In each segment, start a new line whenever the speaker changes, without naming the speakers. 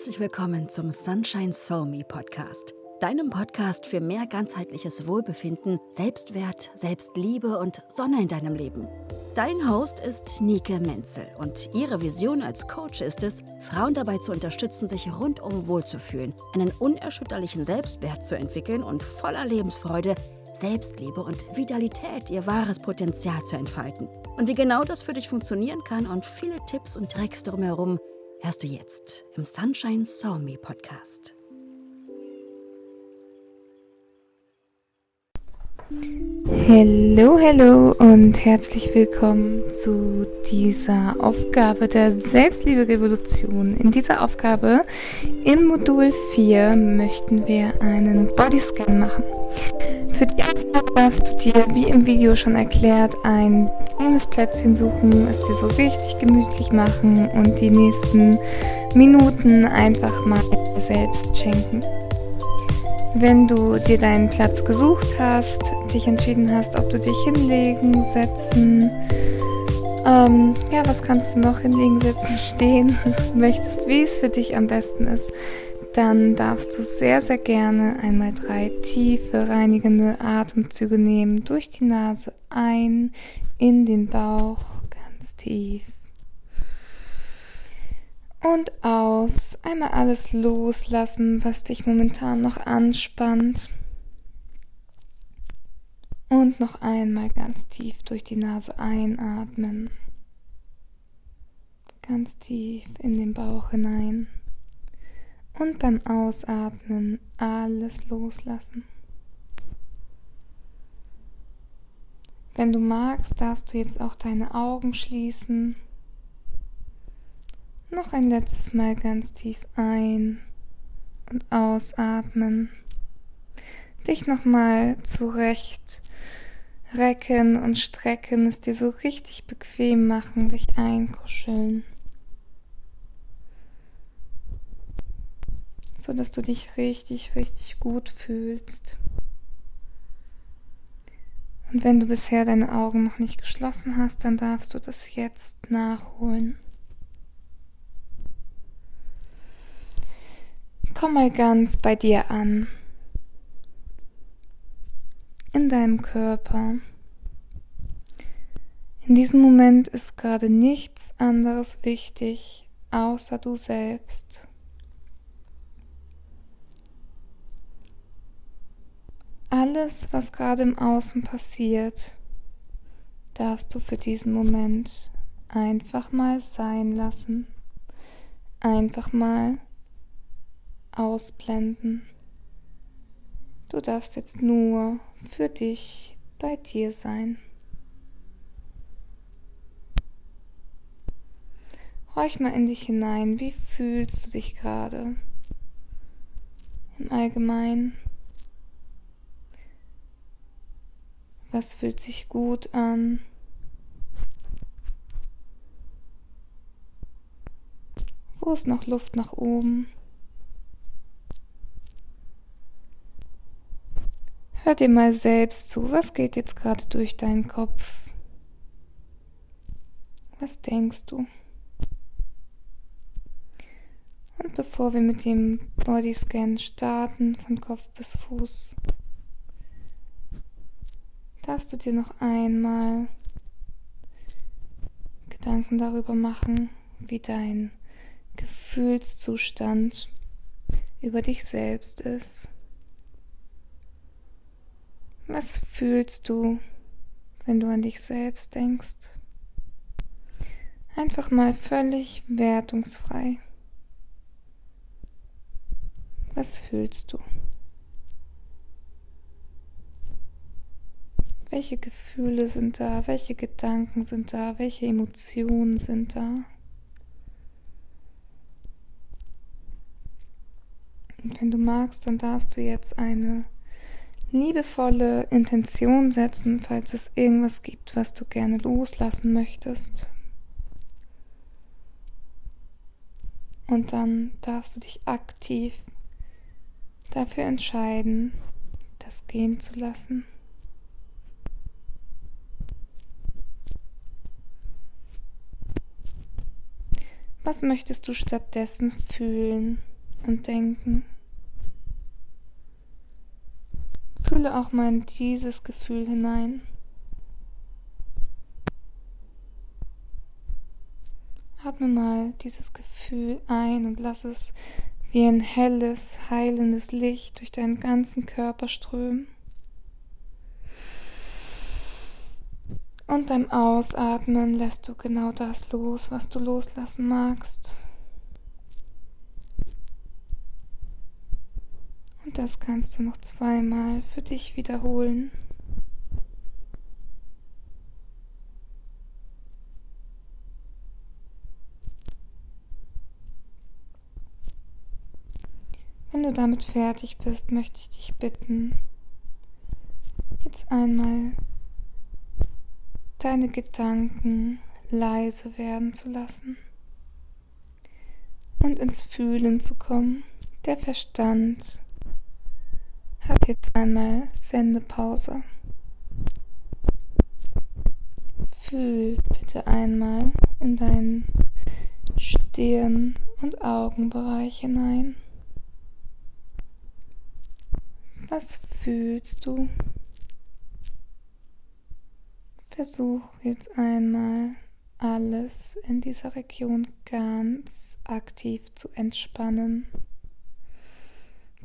Herzlich willkommen zum Sunshine Soul Me Podcast, deinem Podcast für mehr ganzheitliches Wohlbefinden, Selbstwert, Selbstliebe und Sonne in deinem Leben. Dein Host ist Nike Menzel und ihre Vision als Coach ist es, Frauen dabei zu unterstützen, sich rundum wohlzufühlen, einen unerschütterlichen Selbstwert zu entwickeln und voller Lebensfreude Selbstliebe und Vitalität ihr wahres Potenzial zu entfalten. Und wie genau das für dich funktionieren kann und viele Tipps und Tricks drumherum hörst du jetzt im Sunshine Saw Me Podcast.
Hallo, hallo und herzlich willkommen zu dieser Aufgabe der Selbstliebe-Revolution. In dieser Aufgabe im Modul 4 möchten wir einen Bodyscan machen. Für die Aufgabe darfst du dir, wie im Video schon erklärt, ein bequemes Plätzchen suchen, es dir so richtig gemütlich machen und die nächsten Minuten einfach mal selbst schenken. Wenn du dir deinen Platz gesucht hast, dich entschieden hast, ob du dich hinlegen, setzen, ähm, ja, was kannst du noch hinlegen, setzen, stehen möchtest, wie es für dich am besten ist, dann darfst du sehr, sehr gerne einmal drei tiefe, reinigende Atemzüge nehmen. Durch die Nase ein, in den Bauch, ganz tief. Und aus. Einmal alles loslassen, was dich momentan noch anspannt. Und noch einmal ganz tief durch die Nase einatmen. Ganz tief in den Bauch hinein und beim Ausatmen alles loslassen. Wenn du magst, darfst du jetzt auch deine Augen schließen. Noch ein letztes Mal ganz tief ein und ausatmen. Dich nochmal zurecht recken und strecken, es dir so richtig bequem machen, dich einkuscheln. So dass du dich richtig, richtig gut fühlst. Und wenn du bisher deine Augen noch nicht geschlossen hast, dann darfst du das jetzt nachholen. Komm mal ganz bei dir an, in deinem Körper. In diesem Moment ist gerade nichts anderes wichtig, außer du selbst. Alles, was gerade im Außen passiert, darfst du für diesen Moment einfach mal sein lassen. Einfach mal ausblenden. Du darfst jetzt nur für dich bei dir sein. Horch mal in dich hinein. Wie fühlst du dich gerade? Im Allgemeinen. Was fühlt sich gut an? Wo ist noch Luft nach oben? Hör dir mal selbst zu. Was geht jetzt gerade durch deinen Kopf? Was denkst du? Und bevor wir mit dem Bodyscan starten, von Kopf bis Fuß, darfst du dir noch einmal Gedanken darüber machen, wie dein Gefühlszustand über dich selbst ist. Was fühlst du, wenn du an dich selbst denkst? Einfach mal völlig wertungsfrei. Was fühlst du? Welche Gefühle sind da? Welche Gedanken sind da? Welche Emotionen sind da? Und wenn du magst, dann darfst du jetzt eine liebevolle Intention setzen, falls es irgendwas gibt, was du gerne loslassen möchtest. Und dann darfst du dich aktiv dafür entscheiden, das gehen zu lassen. Was möchtest du stattdessen fühlen? und Denken. Fühle auch mal in dieses Gefühl hinein. Atme mal dieses Gefühl ein und lass es wie ein helles, heilendes Licht durch deinen ganzen Körper strömen. Und beim Ausatmen lässt du genau das los, was du loslassen magst. Und das kannst du noch zweimal für dich wiederholen. Wenn du damit fertig bist, möchte ich dich bitten, jetzt einmal deine Gedanken leise werden zu lassen und ins Fühlen zu kommen. Der Verstand hat jetzt einmal Sendepause. Fühl bitte einmal in deinen Stirn- und Augenbereich hinein. Was fühlst du? Versuch jetzt einmal alles in dieser Region ganz aktiv zu entspannen.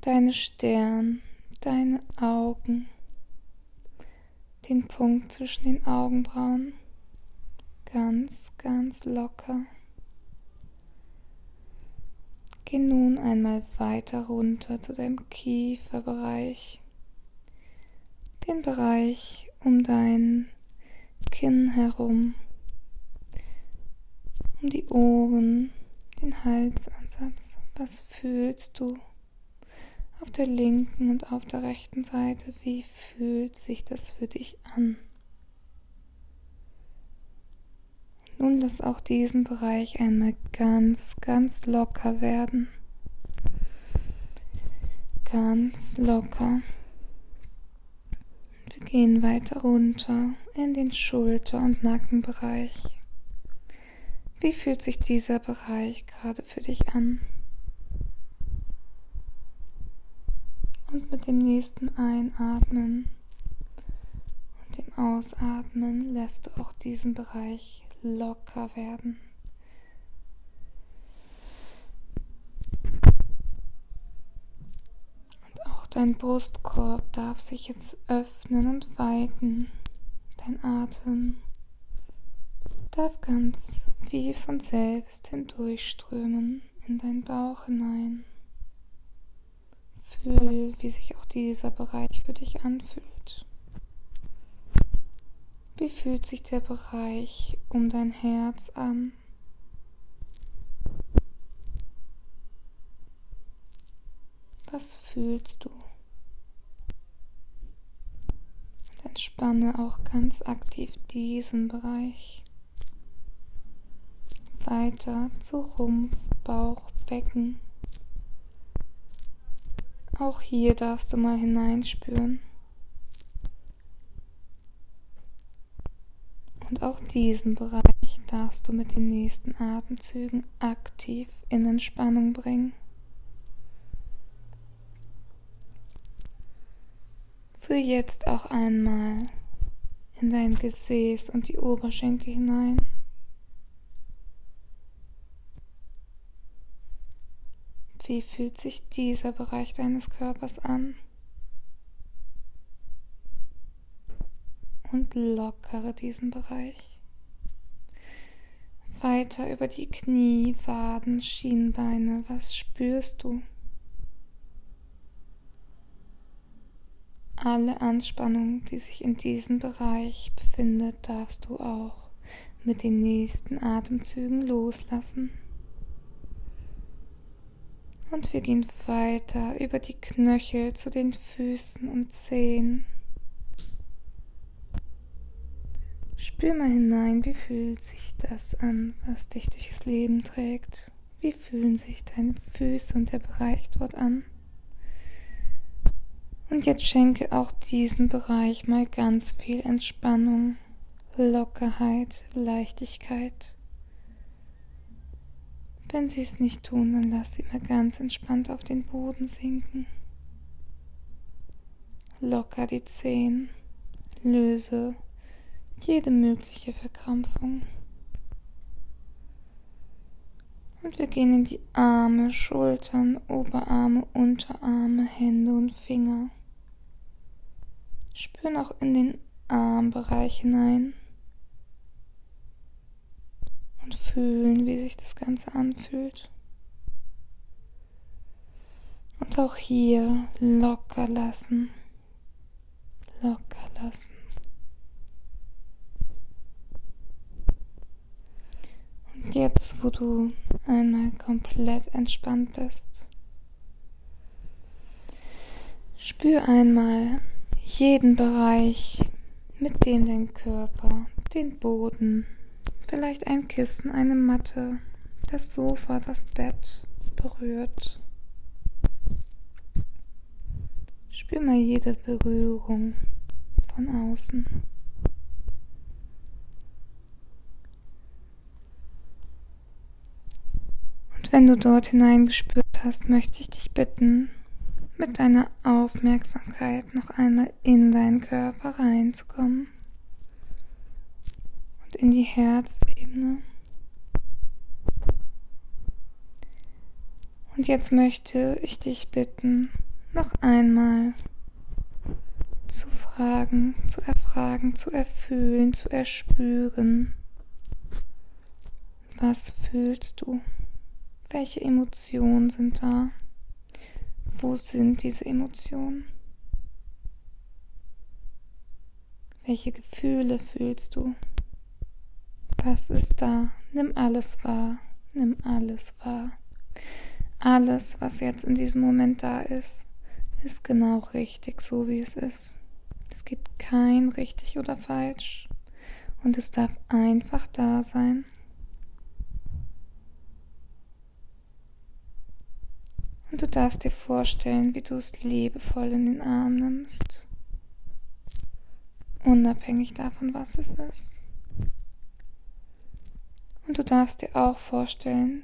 Deine Stirn, deine Augen, den Punkt zwischen den Augenbrauen ganz, ganz locker. Geh nun einmal weiter runter zu deinem Kieferbereich, den Bereich um dein Kinn herum, um die Ohren, den Halsansatz. Was fühlst du auf der linken und auf der rechten Seite? Wie fühlt sich das für dich an? Nun lass auch diesen Bereich einmal ganz, ganz locker werden. Ganz locker. Wir gehen weiter runter in den Schulter- und Nackenbereich. Wie fühlt sich dieser Bereich gerade für dich an? Und mit dem nächsten Einatmen und dem Ausatmen lässt du auch diesen Bereich locker werden. Und auch dein Brustkorb darf sich jetzt öffnen und weiten. Dein Atem darf ganz wie von selbst hindurchströmen in deinen Bauch hinein. Fühl, wie sich auch dieser Bereich für dich anfühlt. Wie fühlt sich der Bereich um dein Herz an? Was fühlst du? Und entspanne auch ganz aktiv diesen Bereich. Weiter zu Rumpf, Bauch, Becken. Auch hier darfst du mal hineinspüren. Und auch diesen Bereich darfst du mit den nächsten Atemzügen aktiv in Entspannung bringen. Fühl jetzt auch einmal in dein Gesäß und die Oberschenkel hinein. Wie fühlt sich dieser Bereich deines Körpers an? und lockere diesen Bereich. Weiter über die Knie, Waden, Schienbeine. Was spürst du? Alle Anspannung, die sich in diesem Bereich befindet, darfst du auch mit den nächsten Atemzügen loslassen. Und wir gehen weiter über die Knöchel zu den Füßen und Zehen. Spür mal hinein, wie fühlt sich das an, was dich durchs Leben trägt? Wie fühlen sich deine Füße und der Bereich dort an? Und jetzt schenke auch diesem Bereich mal ganz viel Entspannung, Lockerheit, Leichtigkeit. wenn sie es nicht tun, dann lass sie mal ganz entspannt auf den Boden sinken. Locker die Zehen, löse jede mögliche Verkrampfung. Und wir gehen in die Arme, Schultern, Oberarme, Unterarme, Hände und Finger. Spüren auch in den Armbereich hinein und fühlen, wie sich das Ganze anfühlt. Und auch hier locker lassen, locker lassen. Und jetzt, wo du einmal komplett entspannt bist, spür einmal jeden Bereich, mit dem dein Körper den Boden, vielleicht ein Kissen, eine Matte, das Sofa, das Bett berührt. Spür mal jede Berührung von außen. Und wenn du dort hineingespürt hast, möchte ich dich bitten, mit deiner Aufmerksamkeit noch einmal in deinen Körper reinzukommen und in die Herzebene. Und jetzt möchte ich dich bitten, noch einmal zu fragen, zu erfragen, zu erfühlen, zu erspüren. Was fühlst du? Welche Emotionen sind da? Wo sind diese Emotionen? Welche Gefühle fühlst du? Was ist da? Nimm alles wahr. Nimm alles wahr. Alles, was jetzt in diesem Moment da ist, ist genau richtig, so wie es ist. Es gibt kein richtig oder falsch. Und es darf einfach da sein. Und du darfst dir vorstellen, wie du es liebevoll in den Arm nimmst. Unabhängig davon, was es ist. Und du darfst dir auch vorstellen,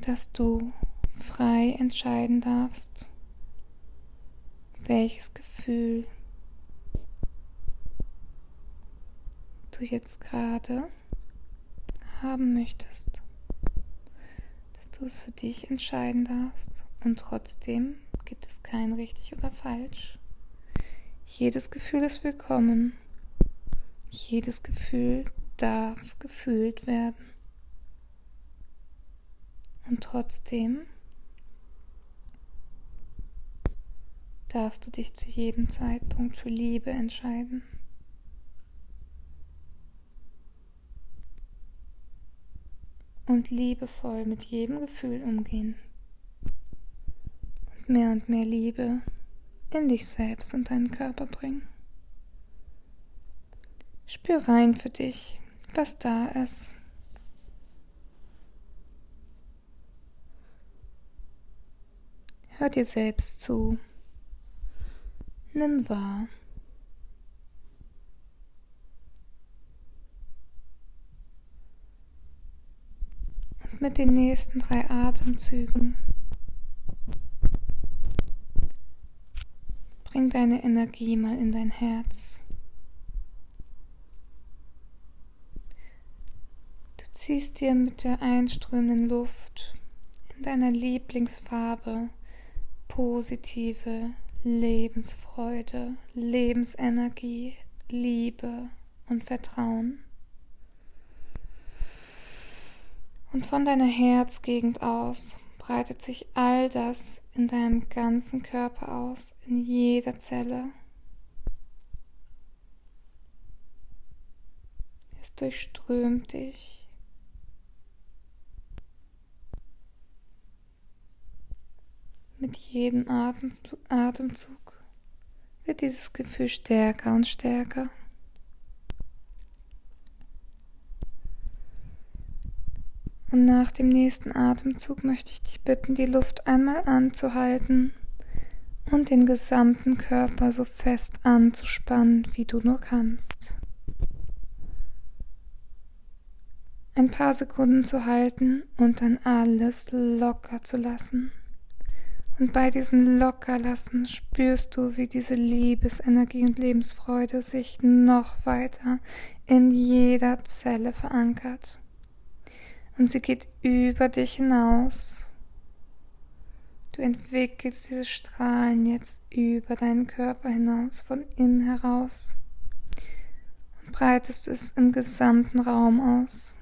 dass du frei entscheiden darfst, welches Gefühl du jetzt gerade haben möchtest du es für dich entscheiden darfst. Und trotzdem gibt es kein richtig oder falsch. Jedes Gefühl ist willkommen. Jedes Gefühl darf gefühlt werden. Und trotzdem darfst du dich zu jedem Zeitpunkt für Liebe entscheiden. Und liebevoll mit jedem Gefühl umgehen. Und mehr und mehr Liebe in dich selbst und deinen Körper bringen. Spür rein für dich, was da ist. Hör dir selbst zu. Nimm wahr. Mit den nächsten drei Atemzügen. Bring deine Energie mal in dein Herz. Du ziehst dir mit der einströmenden Luft in deiner Lieblingsfarbe positive Lebensfreude, Lebensenergie, Liebe und Vertrauen. Und von deiner Herzgegend aus breitet sich all das in deinem ganzen Körper aus, in jeder Zelle. Es durchströmt dich. Mit jedem Atemzug wird dieses Gefühl stärker und stärker. Und nach dem nächsten Atemzug möchte ich dich bitten, die Luft einmal anzuhalten und den gesamten Körper so fest anzuspannen, wie du nur kannst. ein paar Sekunden zu halten und dann alles locker zu lassen. Und bei diesem Lockerlassen spürst du, wie diese Liebesenergie und Lebensfreude sich noch weiter in jeder Zelle verankert. Und sie geht über dich hinaus. Du entwickelst diese Strahlen jetzt über deinen Körper hinaus, von innen heraus und breitest es im gesamten Raum aus.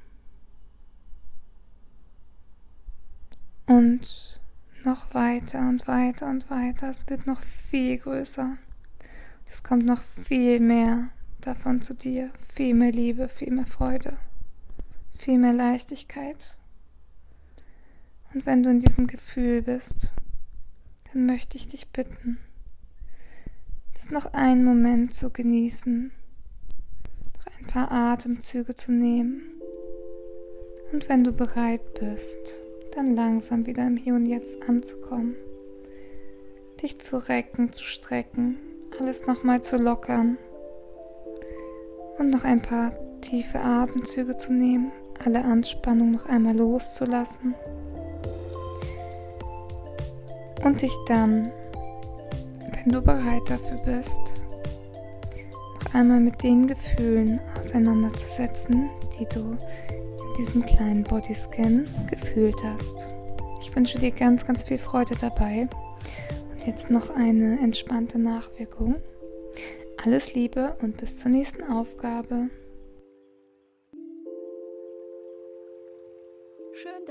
Und noch weiter und weiter und weiter. Es wird noch viel größer. Es kommt noch viel mehr davon zu dir. Viel mehr Liebe, viel mehr Freude, viel mehr Leichtigkeit. Und wenn du in diesem Gefühl bist, dann möchte ich dich bitten, das noch einen Moment zu genießen, noch ein paar Atemzüge zu nehmen. Und wenn du bereit bist, dann langsam wieder im Hier und Jetzt anzukommen. Dich zu recken, zu strecken, alles nochmal zu lockern und noch ein paar tiefe Atemzüge zu nehmen, alle Anspannung noch einmal loszulassen und dich dann, wenn du bereit dafür bist, noch einmal mit den Gefühlen auseinanderzusetzen, die du diesen kleinen Bodyscan gefühlt hast. Ich wünsche dir ganz, ganz viel Freude dabei. Und jetzt noch eine entspannte Nachwirkung. Alles Liebe und bis zur nächsten Aufgabe.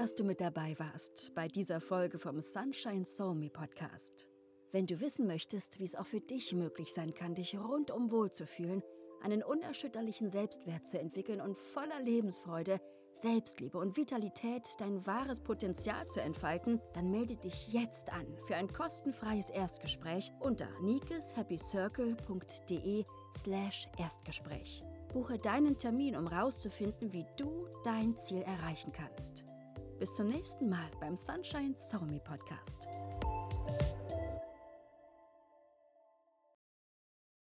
Dass du mit dabei warst bei dieser Folge vom Sunshine Soul Me Podcast. Wenn du wissen möchtest, wie es auch für dich möglich sein kann, dich rundum wohlzufühlen, einen unerschütterlichen Selbstwert zu entwickeln und voller Lebensfreude Selbstliebe und Vitalität dein wahres Potenzial zu entfalten, dann melde dich jetzt an für ein kostenfreies Erstgespräch unter nikeshappycircle.de slash Erstgespräch. Buche deinen Termin, um herauszufinden, wie du dein Ziel erreichen kannst. Bis zum nächsten Mal beim Sunshine Somi Podcast.